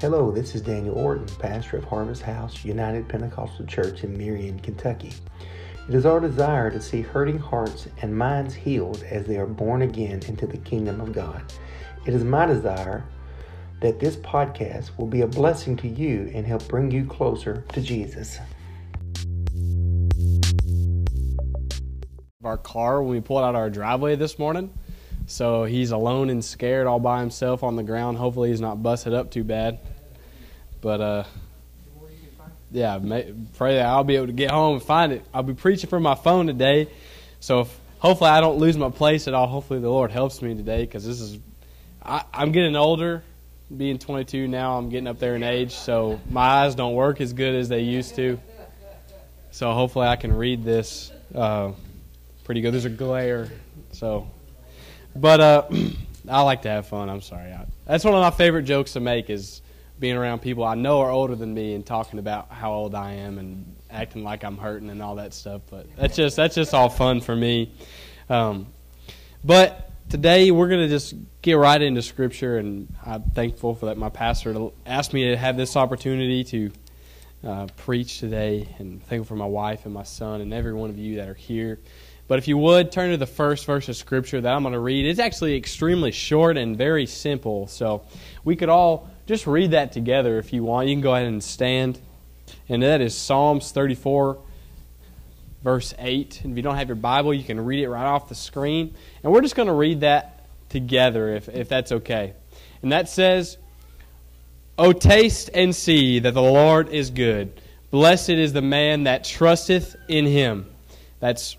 Hello, this is Daniel Orton, pastor of Harvest House United Pentecostal Church in Marion, Kentucky. It is our desire to see hurting hearts and minds healed as they are born again into the kingdom of God. It is my desire that this podcast will be a blessing to you and help bring you closer to Jesus. Our car when we pulled out our driveway this morning. So he's alone and scared all by himself on the ground. Hopefully he's not busted up too bad. But uh, yeah, pray that I'll be able to get home and find it. I'll be preaching from my phone today, so if, hopefully I don't lose my place at all. Hopefully the Lord helps me today because this is I, I'm getting older. Being 22 now, I'm getting up there in age, so my eyes don't work as good as they used to. So hopefully I can read this uh, pretty good. There's a glare, so but uh, I like to have fun. I'm sorry. I, that's one of my favorite jokes to make is being around people I know are older than me and talking about how old I am and acting like I'm hurting and all that stuff. But that's just that's just all fun for me. Um, but today we're to just get right into Scripture, and I'm thankful for that. My pastor asked me to have this opportunity to uh, preach today, and thankful for my wife and my son and every one of you that are here. But if you would, turn to the first verse of Scripture that I'm going to read. It's actually extremely short and very simple. So we could all just read that together if you want. You can go ahead and stand. And that is Psalms 34, verse 8. And if you don't have your Bible, you can read it right off the screen. And we're just going to read that together if, if that's okay. And that says, O taste and see that the Lord is good. Blessed is the man that trusteth in him. That's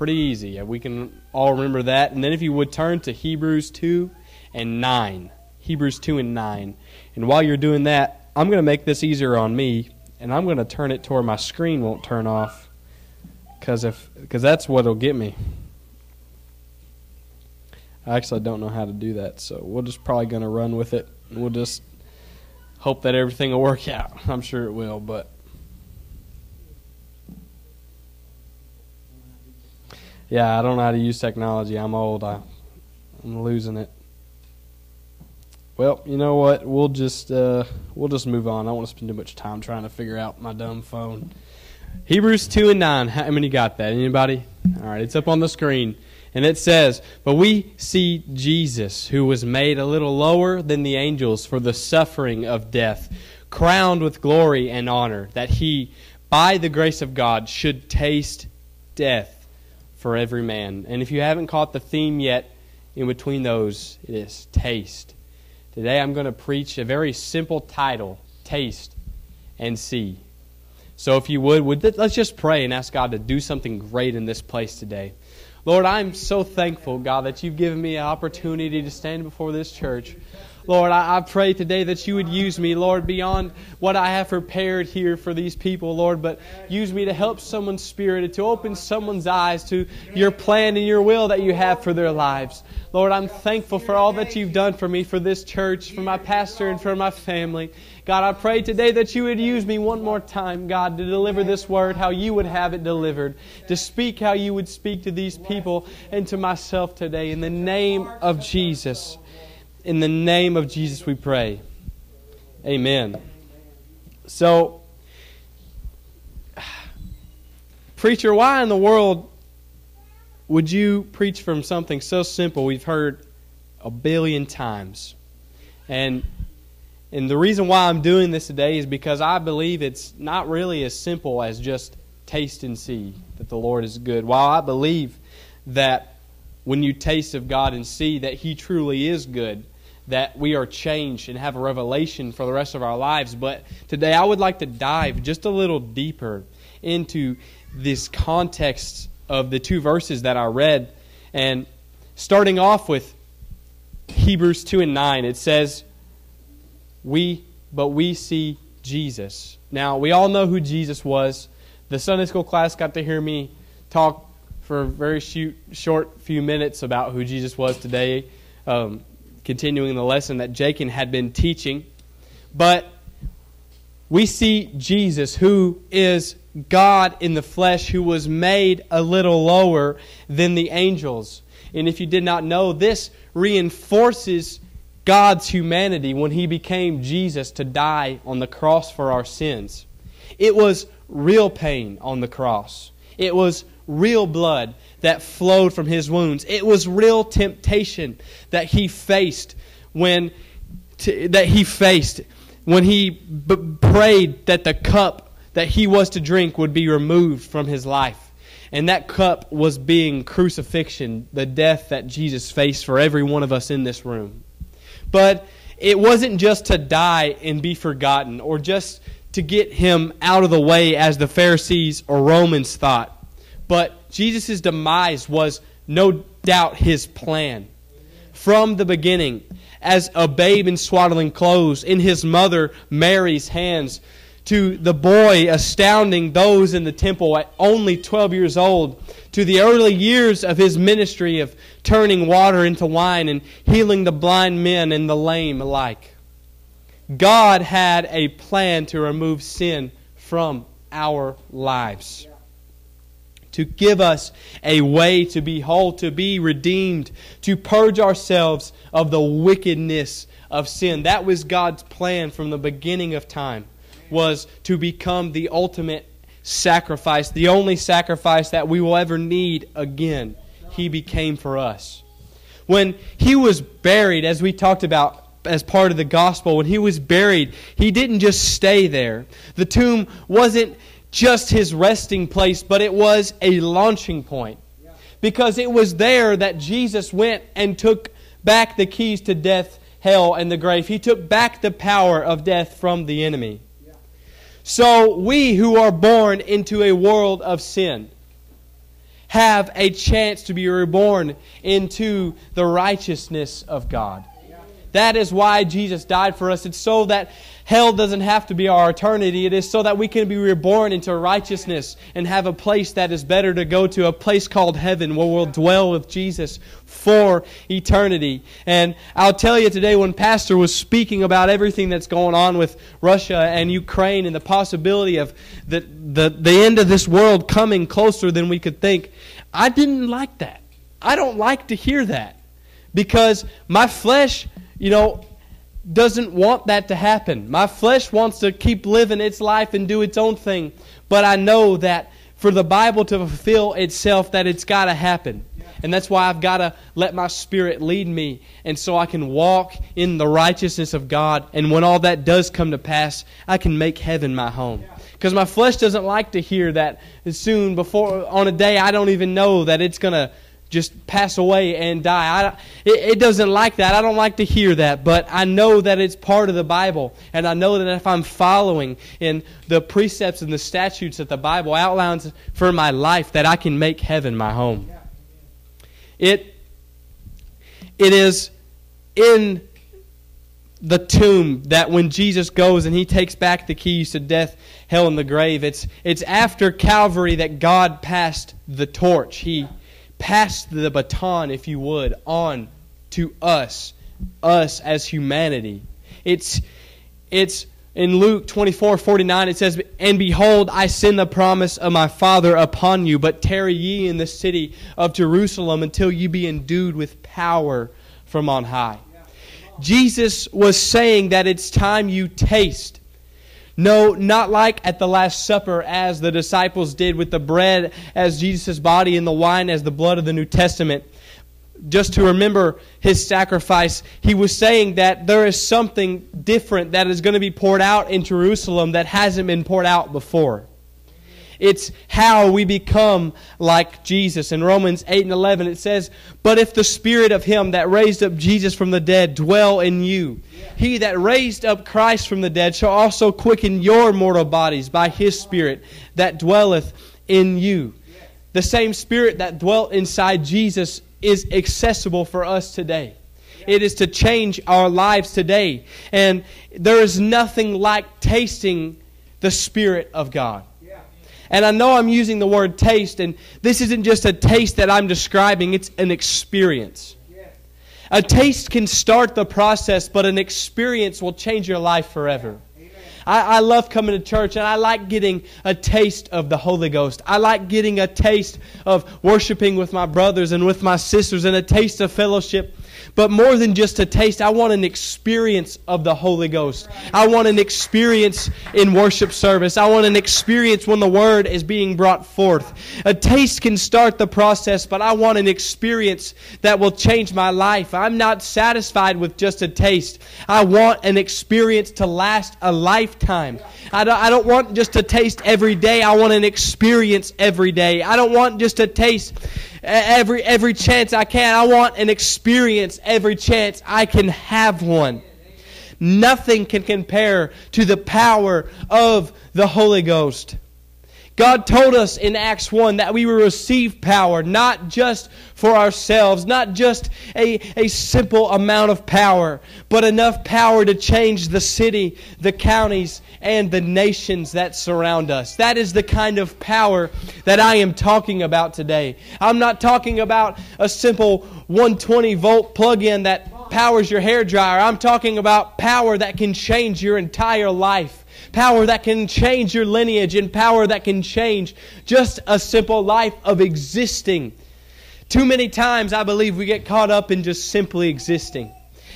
Pretty easy. We can all remember that. And then if you would turn to Hebrews 2 and 9. Hebrews 2 and 9. And while you're doing that, I'm going to make this easier on me, and I'm going to turn it to where my screen won't turn off because if because that's what'll get me. I actually don't know how to do that, so we're just probably going to run with it. We'll just hope that everything will work out. I'm sure it will, but Yeah, I don't know how to use technology. I'm old. I, I'm losing it. Well, you know what? We'll just uh, we'll just move on. I don't want to spend too much time trying to figure out my dumb phone. Hebrews two and nine. How many got that? Anybody? All right, it's up on the screen, and it says, "But we see Jesus, who was made a little lower than the angels for the suffering of death, crowned with glory and honor, that he, by the grace of God, should taste death." for every man. And if you haven't caught the theme yet, in between those, it is taste. Today I'm going to preach a very simple title Taste and See. So if you would, would let's just pray and ask God to do something great in this place today. Lord, I'm so thankful, God, that you've given me an opportunity to stand before this church. Lord, I, I, pray today that you would use me, Lord, beyond what I have prepared here for these people, Lord, but use me to help someone's spirit, to open someone's eyes to your plan and your will that you have for their lives. Lord, I'm thankful for all that you've done for me, for this church, for my pastor, and for my family. God, I pray today that you would use me one more time, God, to deliver this word how you would have it delivered, to speak how you would speak to these people and to myself today. In the name of Jesus. In the name of Jesus, we pray. Amen. So, preacher, why in the world would you preach from something so simple we've heard a billion times? And and the reason why I'm doing this today is because I believe it's not really as simple as just taste and see that the Lord is good. While I believe that when you taste of God and see that He truly is good, that we are changed and have a revelation for the rest of our lives. But today I would like to dive just a little deeper into this context of the two verses that I read. And starting off with Hebrews 2 and 9, it says, We, but we see Jesus. Now, we all know who Jesus was. The Sunday school class got to hear me talk for a very short few minutes about who Jesus was today. Um, continuing the lesson that Jakin had been teaching. But we see Jesus, who is God in the flesh, who was made a little lower than the angels. And if you did not know, this reinforces God's humanity when He became Jesus to die on the cross for our sins. It was real pain on the cross, it was real blood that flowed from His wounds, it was real temptation that He faced when. that he faced when he prayed that the cup that he was to drink would be removed from his life. And that cup was being crucifixion, the death that Jesus faced for every one of us in this room. But it wasn't just to die and be forgotten or just to get him out of the way as the Pharisees or Romans thought. But Jesus' demise was no doubt his plan. From the beginning, as a babe in swaddling clothes in his mother Mary's hands, to the boy astounding those in the temple at only 12 years old, to the early years of his ministry of turning water into wine and healing the blind men and the lame alike. God had a plan to remove sin from our lives to give us a way to be whole, to be redeemed, to purge ourselves of the wickedness of sin. That was God's plan from the beginning of time was to become the ultimate sacrifice, the only sacrifice that we will ever need again. He became for us. When he was buried, as we talked about as part of the gospel, when he was buried, he didn't just stay there. The tomb wasn't just his resting place, but it was a launching point. Because it was there that Jesus went and took back the keys to death, hell, and the grave. He took back the power of death from the enemy. So we who are born into a world of sin have a chance to be reborn into the righteousness of God. That is why Jesus died for us. It's so that hell doesn't have to be our eternity. It is so that we can be reborn into righteousness and have a place that is better to go to, a place called heaven where we'll dwell with Jesus for eternity. And I'll tell you today, when Pastor was speaking about everything that's going on with Russia and Ukraine and the possibility of the, the, the end of this world coming closer than we could think, I didn't like that. I don't like to hear that because my flesh you know, doesn't want that to happen. My flesh wants to keep living its life and do its own thing. But I know that for the Bible to fulfill itself, that it's got to happen. And that's why I've got to let my spirit lead me. And so I can walk in the righteousness of God. And when all that does come to pass, I can make heaven my home. Because my flesh doesn't like to hear that soon before, on a day I don't even know that it's going to just pass away and die. I, it, it, doesn't like that. I don't like to hear that, but I know that it's part of the Bible. And I know that if I'm following in the precepts and the statutes that the Bible outlines for my life, that I can make heaven my home. It, it is in the tomb that when Jesus goes and he takes back the keys to death, hell, and the grave, it's, it's after Calvary that God passed the torch. He pass the baton, if you would, on to us, us as humanity. It's, it's in Luke 24 49, it says, And behold, I send the promise of my Father upon you, but tarry ye in the city of Jerusalem until you be endued with power from on high. Jesus was saying that it's time you taste no, not like at the Last Supper as the disciples did with the bread as Jesus' body and the wine as the blood of the New Testament. Just to remember his sacrifice, he was saying that there is something different that is going to be poured out in Jerusalem that hasn't been poured out before. It's how we become like Jesus. In Romans 8 and 11, it says, But if the Spirit of Him that raised up Jesus from the dead dwell in you, He that raised up Christ from the dead shall also quicken your mortal bodies by His Spirit that dwelleth in you. The same Spirit that dwelt inside Jesus is accessible for us today. It is to change our lives today. And there is nothing like tasting the Spirit of God. And I know I'm using the word taste, and this isn't just a taste that I'm describing, it's an experience. A taste can start the process, but an experience will change your life forever. I, I, love coming to church and I like getting a taste of the Holy Ghost. I like getting a taste of worshiping with my brothers and with my sisters and a taste of fellowship But more than just a taste, I want an experience of the Holy Ghost. I want an experience in worship service. I want an experience when the Word is being brought forth. A taste can start the process, but I want an experience that will change my life. I'm not satisfied with just a taste. I want an experience to last a lifetime. I don't, I don't want just a taste every day. I want an experience every day. I don't want just a taste every every chance I can. I want an experience every chance I can have one. Nothing can compare to the power of the Holy Ghost. God told us in Acts 1 that we will receive power, not just for ourselves, not just a, a simple amount of power, but enough power to change the city, the counties, and the nations that surround us. That is the kind of power that I am talking about today. I'm not talking about a simple 120 volt plug in that powers your hair dryer. I'm talking about power that can change your entire life power that can change your lineage, and power that can change just a simple life of existing. Too many times, I believe, we get caught up in just simply existing.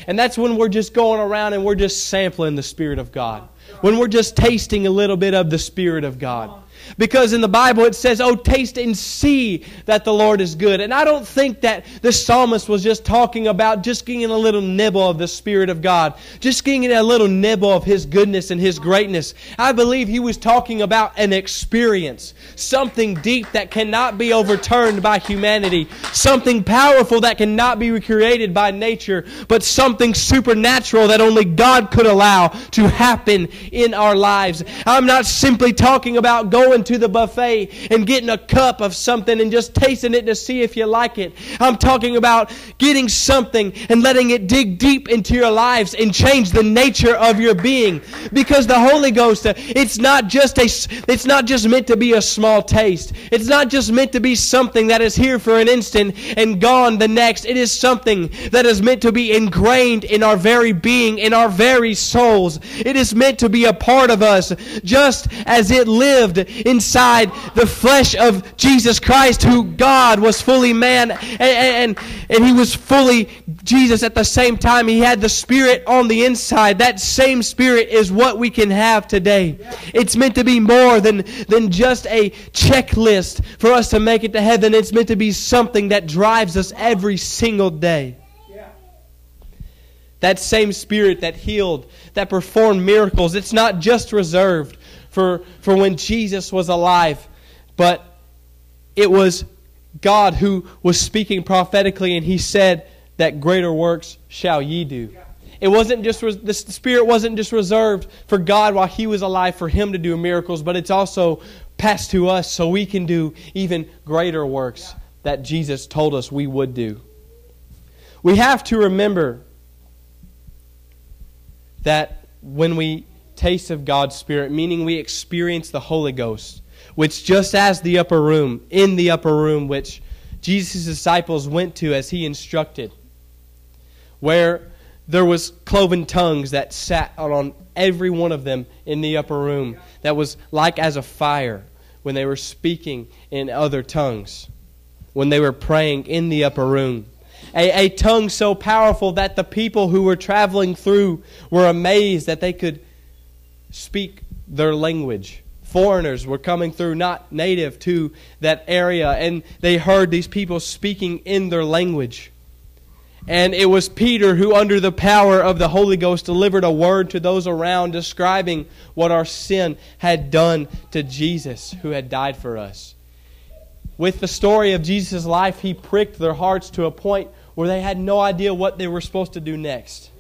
And that's when we're just going around and we're just sampling the Spirit of God. When we're just tasting a little bit of the Spirit of God. Because in the Bible it says, Oh, taste and see that the Lord is good. And I don't think that the psalmist was just talking about just getting a little nibble of the Spirit of God, just getting a little nibble of His goodness and His greatness. I believe he was talking about an experience, something deep that cannot be overturned by humanity, something powerful that cannot be recreated by nature, but something supernatural that only God could allow to happen in our lives. I'm not simply talking about going going to the buffet and getting a cup of something and just tasting it to see if you like it. I'm talking about getting something and letting it dig deep into your lives and change the nature of your being. Because the Holy Ghost, uh, it's not just a, it's not just meant to be a small taste. It's not just meant to be something that is here for an instant and gone the next. It is something that is meant to be ingrained in our very being, in our very souls. It is meant to be a part of us, just as it lived inside the flesh of Jesus Christ, who God was fully man and, and, and he was fully Jesus at the same time. He had the Spirit on the inside. That same Spirit is what we can have today. It's meant to be more than, than just a checklist for us to make it to heaven. It's meant to be something that drives us every single day. That same spirit that healed, that performed miracles, it's not just reserved for, for when Jesus was alive, but it was God who was speaking prophetically, and he said that greater works shall ye do. It wasn't just the Spirit wasn't just reserved for God while He was alive for Him to do miracles, but it's also passed to us so we can do even greater works that Jesus told us we would do. We have to remember that when we taste of God's Spirit, meaning we experience the Holy Ghost, which just as the upper room, in the upper room, which Jesus' disciples went to as he instructed, where there was cloven tongues that sat on every one of them in the upper room that was like as a fire when they were speaking in other tongues, when they were praying in the upper room. A, a tongue so powerful that the people who were traveling through were amazed that they could speak their language. Foreigners were coming through, not native to that area, and they heard these people speaking in their language. And it was Peter who, under the power of the Holy Ghost, delivered a word to those around describing what our sin had done to Jesus, who had died for us. With the story of Jesus' life, he pricked their hearts to a point where they had no idea what they were supposed to do next.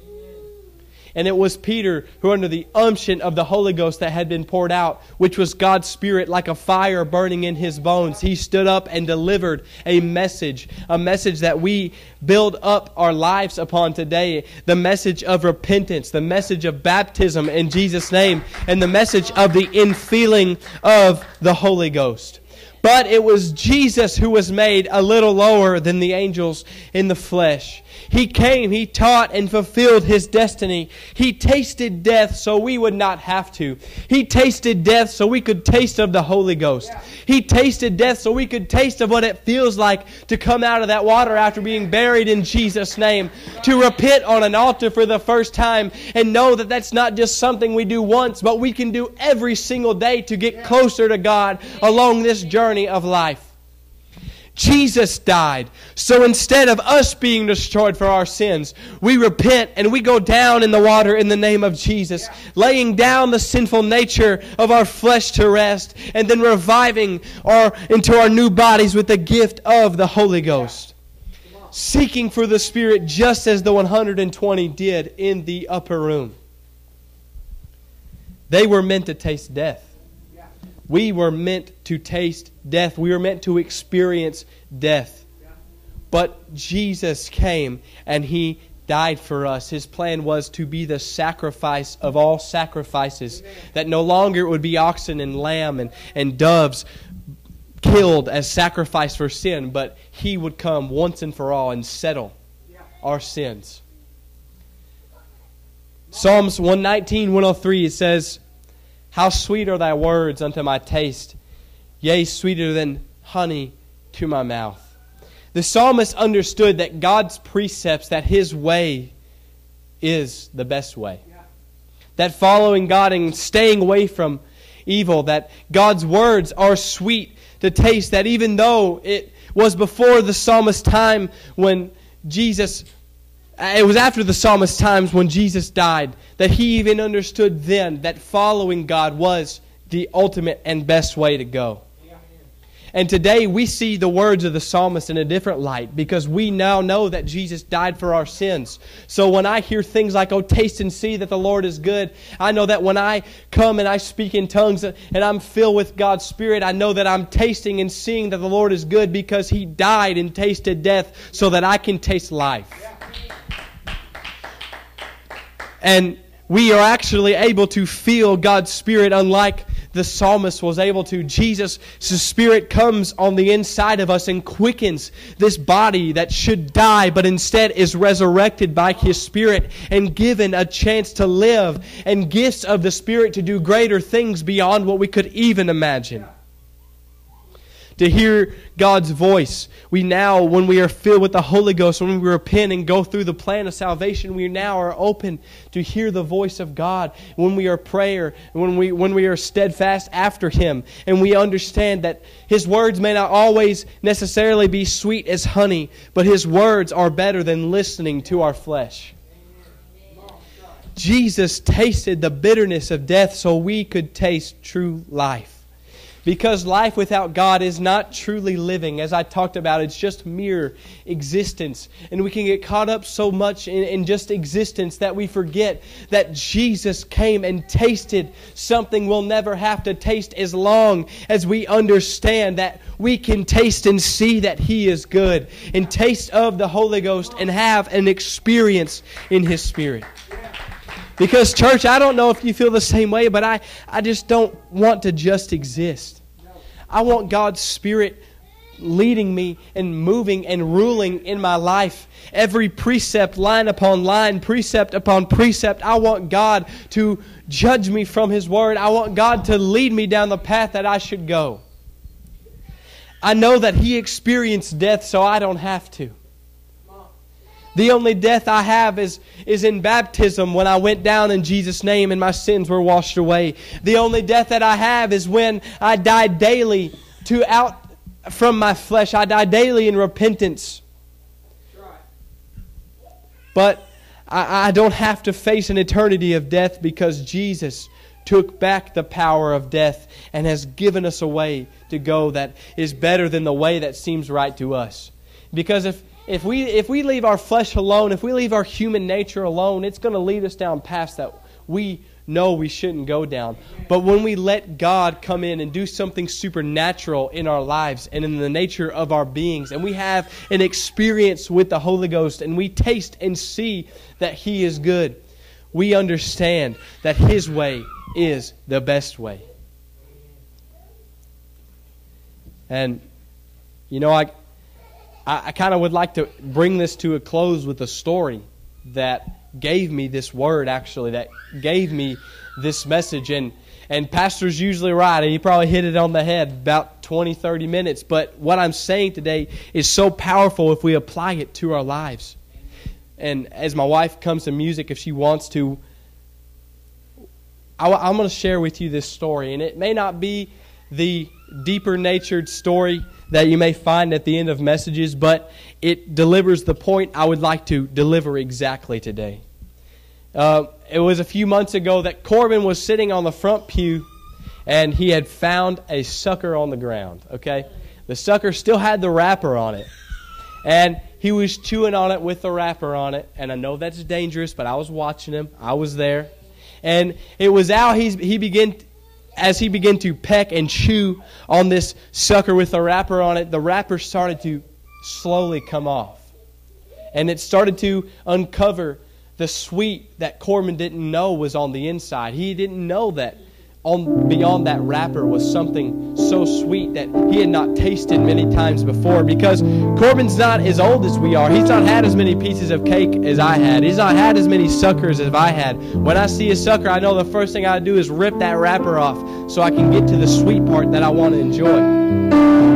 And it was Peter who, under the unction of the Holy Ghost that had been poured out, which was God's Spirit like a fire burning in his bones, he stood up and delivered a message, a message that we build up our lives upon today the message of repentance, the message of baptism in Jesus' name, and the message of the infilling of the Holy Ghost. But it was Jesus who was made a little lower than the angels in the flesh. He came, He taught, and fulfilled His destiny. He tasted death so we would not have to. He tasted death so we could taste of the Holy Ghost. He tasted death so we could taste of what it feels like to come out of that water after being buried in Jesus' name, to repent on an altar for the first time, and know that that's not just something we do once, but we can do every single day to get closer to God along this journey of life. Jesus died. So instead of us being destroyed for our sins, we repent and we go down in the water in the name of Jesus, laying down the sinful nature of our flesh to rest, and then reviving our, into our new bodies with the gift of the Holy Ghost. Seeking for the Spirit just as the 120 did in the upper room. They were meant to taste death. We were meant to taste death. We were meant to experience death. But Jesus came and He died for us. His plan was to be the sacrifice of all sacrifices, that no longer it would be oxen and lamb and, and doves killed as sacrifice for sin, but He would come once and for all and settle our sins. Psalms 119, 103, it says, how sweet are thy words unto my taste, yea, sweeter than honey to my mouth. The psalmist understood that God's precepts, that his way is the best way. That following God and staying away from evil, that God's words are sweet to taste, that even though it was before the psalmist's time when Jesus Uh, it was after the psalmist's times when Jesus died that he even understood then that following God was the ultimate and best way to go. And today we see the words of the psalmist in a different light because we now know that Jesus died for our sins. So when I hear things like, oh, taste and see that the Lord is good, I know that when I come and I speak in tongues and I'm filled with God's Spirit, I know that I'm tasting and seeing that the Lord is good because He died and tasted death so that I can taste life and we are actually able to feel God's Spirit unlike the psalmist was able to. Jesus' Spirit comes on the inside of us and quickens this body that should die, but instead is resurrected by His Spirit and given a chance to live and gifts of the Spirit to do greater things beyond what we could even imagine to hear God's voice. We now, when we are filled with the Holy Ghost, when we repent and go through the plan of salvation, we now are open to hear the voice of God. When we are prayer, when we when we are steadfast after Him, and we understand that His words may not always necessarily be sweet as honey, but His words are better than listening to our flesh. Jesus tasted the bitterness of death so we could taste true life. Because life without God is not truly living. As I talked about, it's just mere existence. And we can get caught up so much in, in, just existence that we forget that Jesus came and tasted something we'll never have to taste as long as we understand that we can taste and see that He is good and taste of the Holy Ghost and have an experience in His Spirit. Because, church, I don't know if you feel the same way, but I, I just don't want to just exist. I want God's Spirit leading me and moving and ruling in my life. Every precept, line upon line, precept upon precept, I want God to judge me from His Word. I want God to lead me down the path that I should go. I know that He experienced death, so I don't have to. The only death I have is, is in baptism when I went down in Jesus' name and my sins were washed away. The only death that I have is when I die daily to out from my flesh. I die daily in repentance. But I, I don't have to face an eternity of death because Jesus took back the power of death and has given us a way to go that is better than the way that seems right to us. Because if if we if we leave our flesh alone, if we leave our human nature alone, it's going to lead us down paths that we know we shouldn't go down. But when we let God come in and do something supernatural in our lives and in the nature of our beings, and we have an experience with the Holy Ghost, and we taste and see that He is good, we understand that His way is the best way. And, you know, I I, I kind of would like to bring this to a close with a story that gave me this word, actually, that gave me this message. And, and Pastor's usually right. And he probably hit it on the head about 20, 30 minutes. But what I'm saying today is so powerful if we apply it to our lives. And as my wife comes to music, if she wants to, I, I'm going to share with you this story. And it may not be the deeper natured story that you may find at the end of messages, but it delivers the point I would like to deliver exactly today. Uh, it was a few months ago that Corbin was sitting on the front pew and he had found a sucker on the ground. Okay? The sucker still had the wrapper on it. And he was chewing on it with the wrapper on it. And I know that's dangerous, but I was watching him. I was there. And it was out, he, he began as he began to peck and chew on this sucker with the wrapper on it, the wrapper started to slowly come off. And it started to uncover the sweet that Corbin didn't know was on the inside. He didn't know that on beyond that wrapper was something so sweet that he had not tasted many times before because Corbin's not as old as we are. He's not had as many pieces of cake as I had. He's not had as many suckers as I had. When I see a sucker, I know the first thing I do is rip that wrapper off so I can get to the sweet part that I want to enjoy.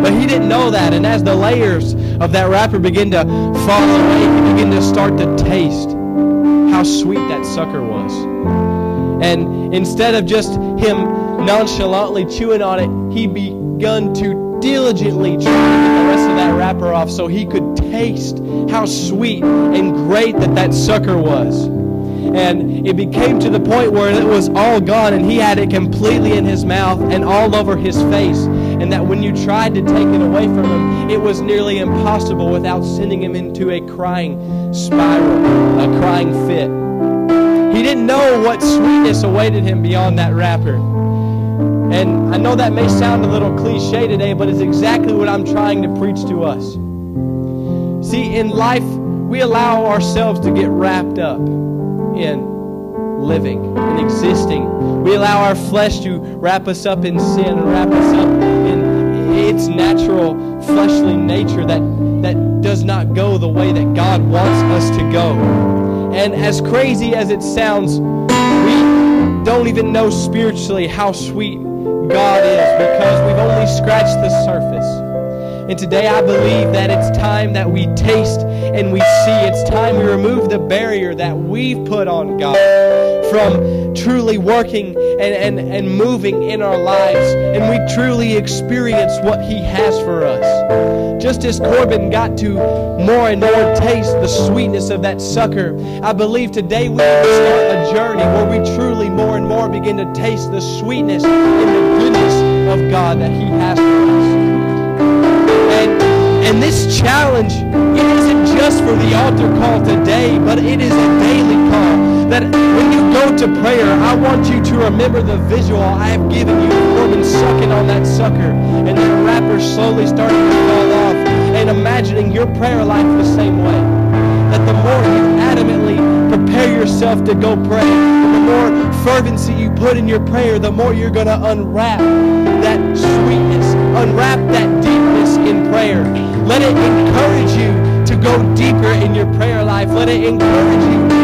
But he didn't know that, and as the layers of that wrapper begin to fall away, he began to start to taste how sweet that sucker was. And instead of just him nonchalantly chewing on it, he begun to diligently try to get the rest of that wrapper off so he could taste how sweet and great that that sucker was. And it became to the point where it was all gone and he had it completely in his mouth and all over his face. And that when you tried to take it away from him, it was nearly impossible without sending him into a crying spiral, a crying fit. Didn't know what sweetness awaited him beyond that wrapper. And I know that may sound a little cliche today, but it's exactly what I'm trying to preach to us. See, in life, we allow ourselves to get wrapped up in living, and existing. We allow our flesh to wrap us up in sin and wrap us up in its natural fleshly nature that, that does not go the way that God wants us to go. And as crazy as it sounds, we don't even know spiritually how sweet God is because we've only scratched the surface. And today I believe that it's time that we taste and we see. It's time we remove the barrier that we've put on God from truly working and, and, and moving in our lives. And we truly experience what He has for us. Just as Corbin got to more and more taste the sweetness of that sucker, I believe today we start a journey where we truly more and more begin to taste the sweetness and the goodness of God that He has for us. And this challenge, it isn't just for the altar call today, but it is a daily call. That go to prayer, I want you to remember the visual I have given you of sucking on that sucker and the wrapper slowly starting to fall off and imagining your prayer life the same way. That the more you adamantly prepare yourself to go pray, the more fervency you put in your prayer, the more you're going to unwrap that sweetness, unwrap that deepness in prayer. Let it encourage you to go deeper in your prayer life. Let it encourage you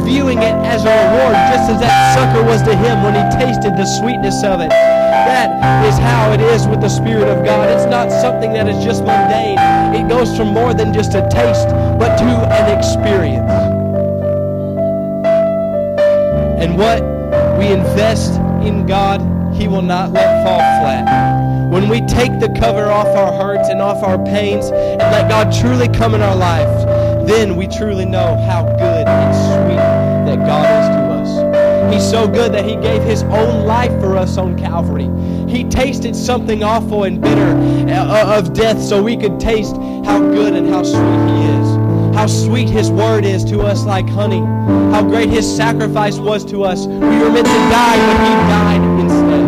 viewing it as a reward, just as that sucker was to him when he tasted the sweetness of it. That is how it is with the Spirit of God. It's not something that is just mundane. It goes from more than just a taste, but to an experience. And what we invest in God he will not let fall flat. When we take the cover off our hurts and off our pains and let God truly come in our lives, then we truly know how good and God is to us. He's so good that He gave His own life for us on Calvary. He tasted something awful and bitter uh, of death so we could taste how good and how sweet He is. How sweet His word is to us like honey. How great His sacrifice was to us. We were meant to die, but He died instead.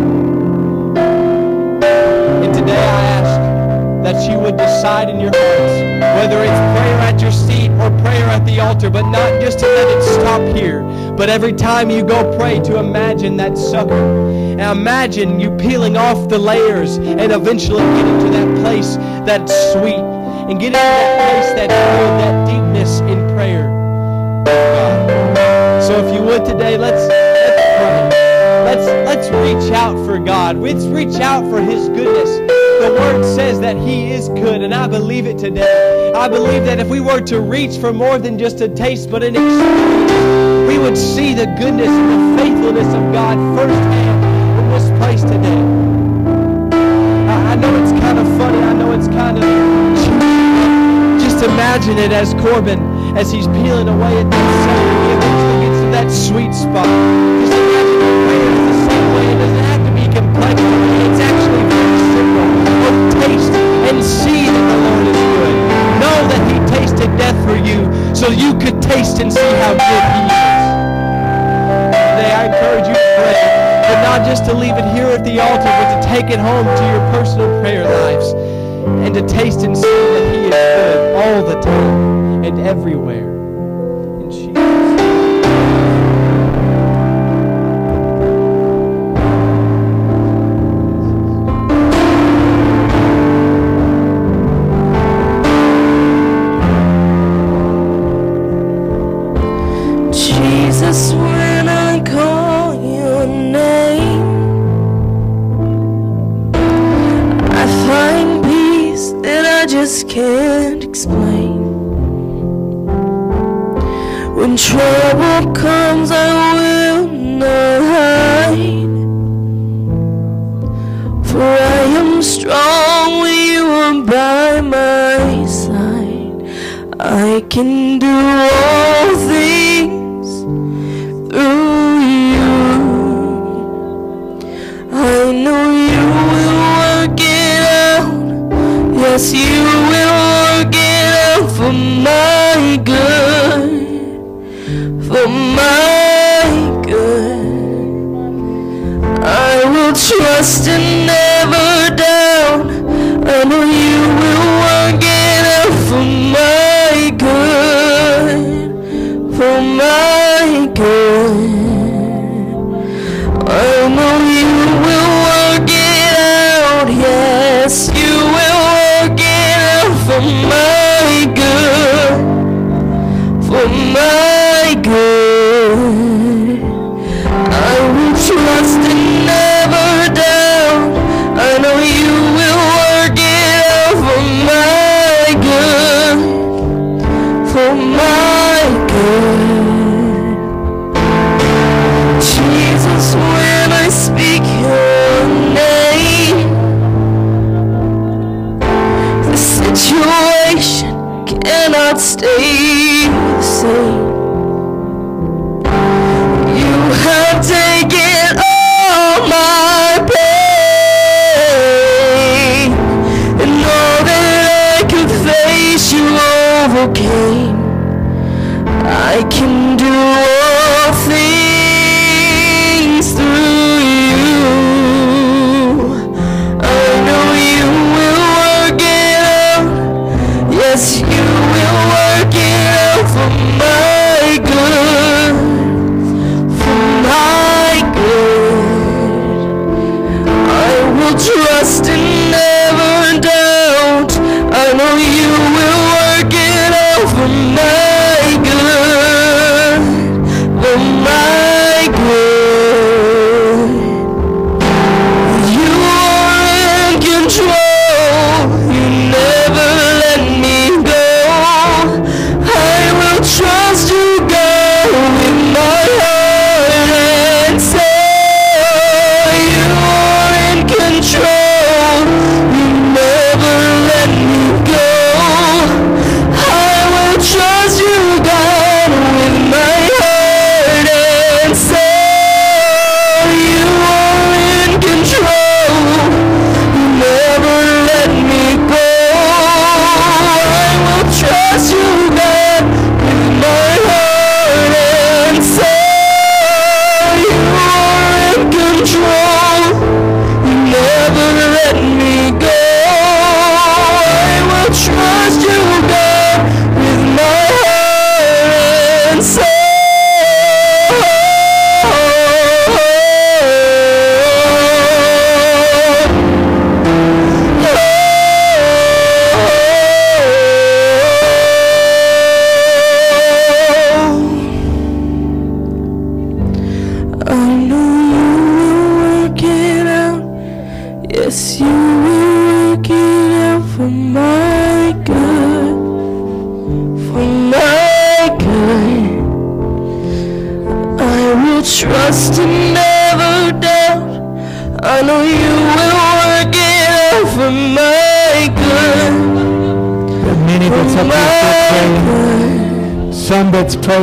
And today I ask that you would decide in your hearts Whether it's prayer at your seat or prayer at the altar, but not just to let it stop here, but every time you go pray to imagine that sucker. And imagine you peeling off the layers and eventually getting to that place that's sweet and getting to that place that good, that deepness in prayer. God. So if you would today, let's let's pray. Let's let's reach out for God. Let's reach out for His goodness. The Word says that He is good, and I believe it today. I believe that if we were to reach for more than just a taste, but an experience, we would see the goodness and the faithfulness of God firsthand in this place today. I, I know it's kind of funny. I know it's kind of just imagine it as Corbin as he's peeling away at that sucker. He eventually gets to that sweet spot. Just imagine the prayer the same way. It doesn't have to be complex. It's actually very simple. Oh, taste and see that the Lord is good. Know that He tasted death for you so you could taste and see how good He is. Today I encourage you to pray, but not just to leave it here at the altar, but to take it home to your personal prayer lives and to taste and see that He is good all the time and everywhere. For my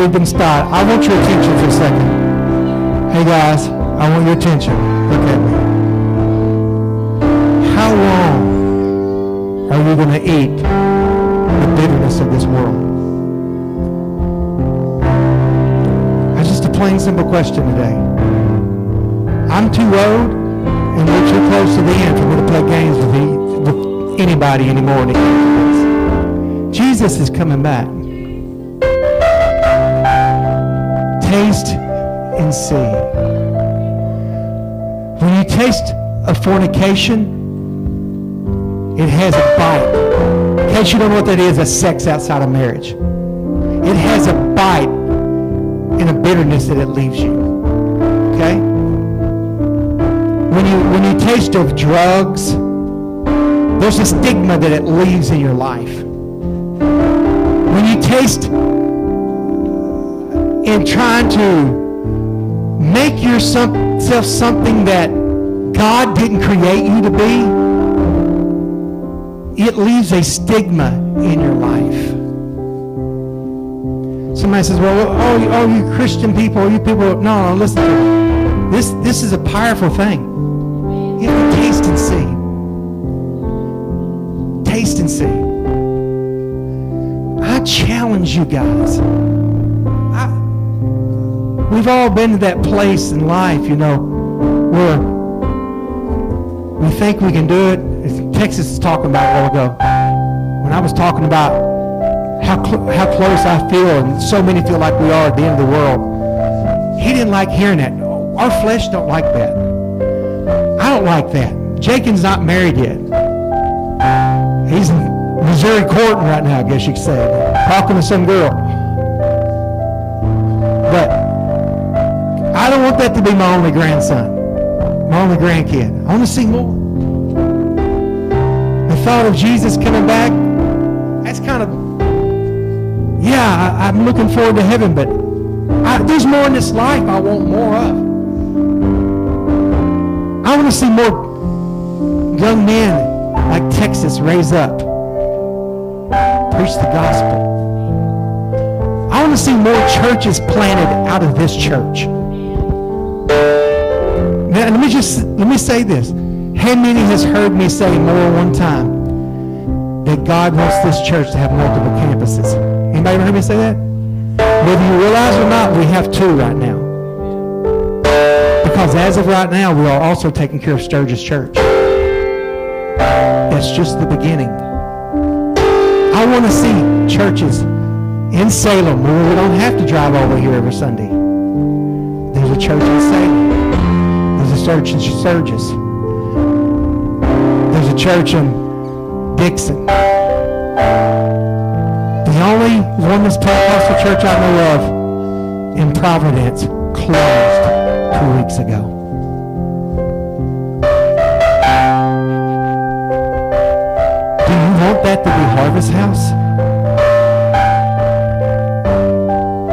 I want your attention for a second. Hey guys, I want your attention. Look at me. How long are you going to eat the bitterness of this world? That's just a plain, simple question today. I'm too old and we're too close to the end for me to play games with anybody anymore. Jesus is coming back. Taste and see. When you taste a fornication, it has a bite. In case you don't know what that is, that's sex outside of marriage. It has a bite and a bitterness that it leaves you. Okay? When you when you taste of drugs, there's a stigma that it leaves in your life. When you taste in trying to make yourself something that God didn't create you to be, it leaves a stigma in your life. Somebody says, well, oh, you, oh, you Christian people, you people, no, no, listen. This, this is a powerful thing. You have to taste and see. Taste and see. I challenge you guys. We've all been to that place in life, you know, where we think we can do it. Texas is talking about a while ago. When I was talking about how, cl- how close I feel, and so many feel like we are at the end of the world, he didn't like hearing that. Our flesh don't like that. I don't like that. Jacob's not married yet. He's in Missouri courting right now, I guess you could say, talking to some girl. That to be my only grandson, my only grandkid. I want to see more. The thought of Jesus coming back, that's kind of, yeah, I, am looking forward to heaven, but I, there's more in this life I want more of. I want to see more young men like Texas raise up, preach the gospel. I want to see more churches planted out of this church. Let me just let me say this. How many has heard me say more than one time that God wants this church to have multiple campuses? Anybody ever heard me say that? Whether you realize or not, we have two right now. Because as of right now, we are also taking care of Sturgis Church. That's just the beginning. I want to see churches in Salem where we don't have to drive over here every Sunday. There's a church in Salem. There's a church in Sturgis. There's a church in Dixon. The only women's Pentecostal church I know of in Providence closed two weeks ago. Do you want that to be Harvest House?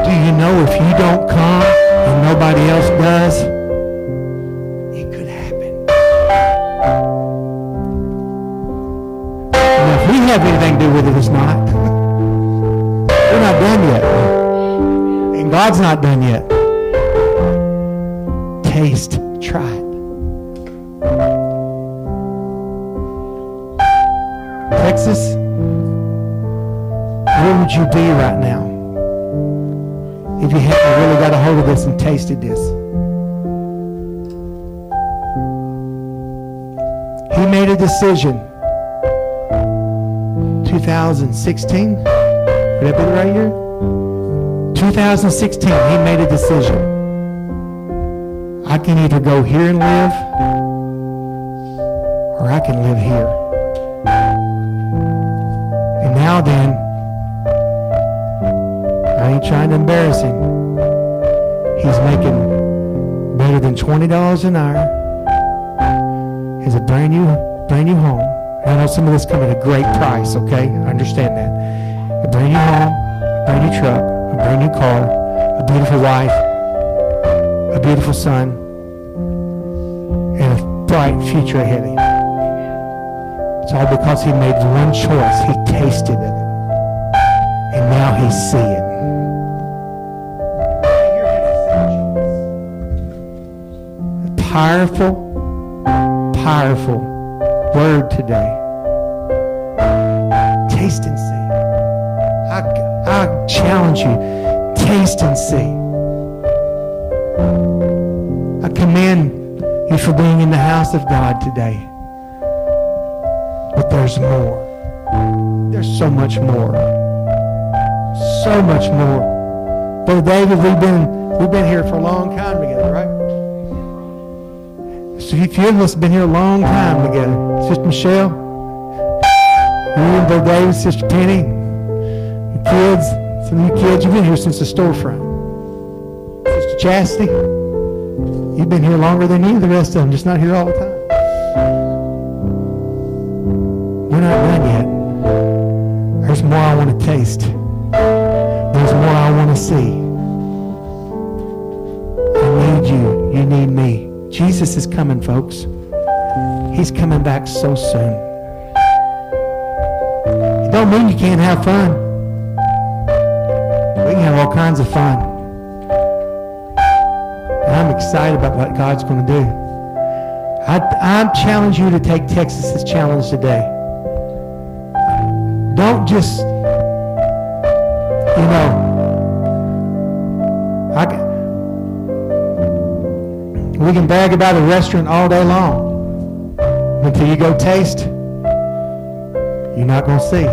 Do you know if you don't come and nobody else does, have anything to do with it, it's not. We're not done yet. And God's not done yet. Taste, try it. Texas, where would you be right now if you hadn't really got a hold of this and tasted this? He made a decision. 2016? Would that be the right year? 2016, he made a decision. I can either go here and live, or I can live here. And now then, I ain't trying to embarrass him. He's making better than $20 an hour. Has a brand new, brand new home. I know some of this come at a great price, okay? I understand that. A brand new home, a brand new truck, a brand new car, a beautiful wife, a beautiful son, and a bright future ahead of him. It's all because he made one choice. He tasted it. how he see it. Powerful, powerful word today. Taste and see. I, I challenge you, taste and see. I commend you for being in the house of God today. But there's more. There's so much more. So much more. Brother David, we've been we've been here for a long time together, right? So a few of us have been here a long time together. Sister Michelle, you and Brother David, Sister Penny, the kids, some of you kids, you've been here since the storefront. Sister Chastity, you've been here longer than of the rest of them, just not here all the time. We're not done yet. There's more I want to taste. There's more I want to see. I need you. You need me. Jesus is coming, folks. He's coming back so soon. It don't mean you can't have fun. We can have all kinds of fun. And I'm excited about what God's going to do. I, I challenge you to take Texas's challenge today. Don't just, you know, I, we can brag about a restaurant all day long. Until you go taste, you're not going to see.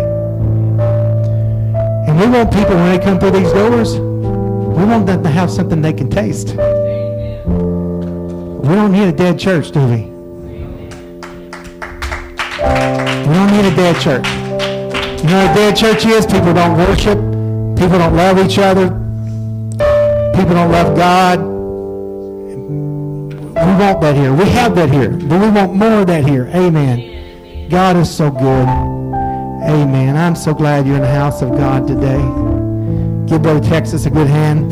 And we want people, when they come through these doors, we want them to have something they can taste. We don't need a dead church, do we? We don't need a dead church. You know what a dead church is? People don't worship. People don't love each other. People don't love God. Want that here. We have that here. But we want more of that here. Amen. God is so good. Amen. I'm so glad you're in the house of God today. Give Brother Texas a good hand.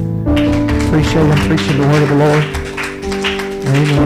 Appreciate him preaching the word of the Lord. Amen.